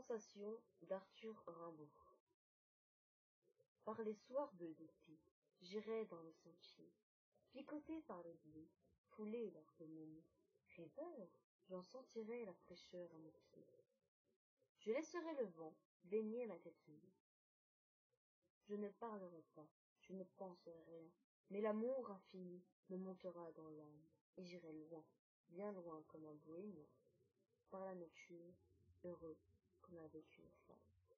sensations d'arthur rimbaud. Par les soirs de l'été j'irais dans les sentiers picoté par les blés foulé pommiers rêveur j'en sentirais la fraîcheur à mes pieds. Je laisserais le vent baigner ma tête nue. Je ne parlerais pas je ne penserais rien mais l'amour infini me montera dans l'âme et j'irai loin bien loin comme un bohémien par la nature heureux My vacation. vécu.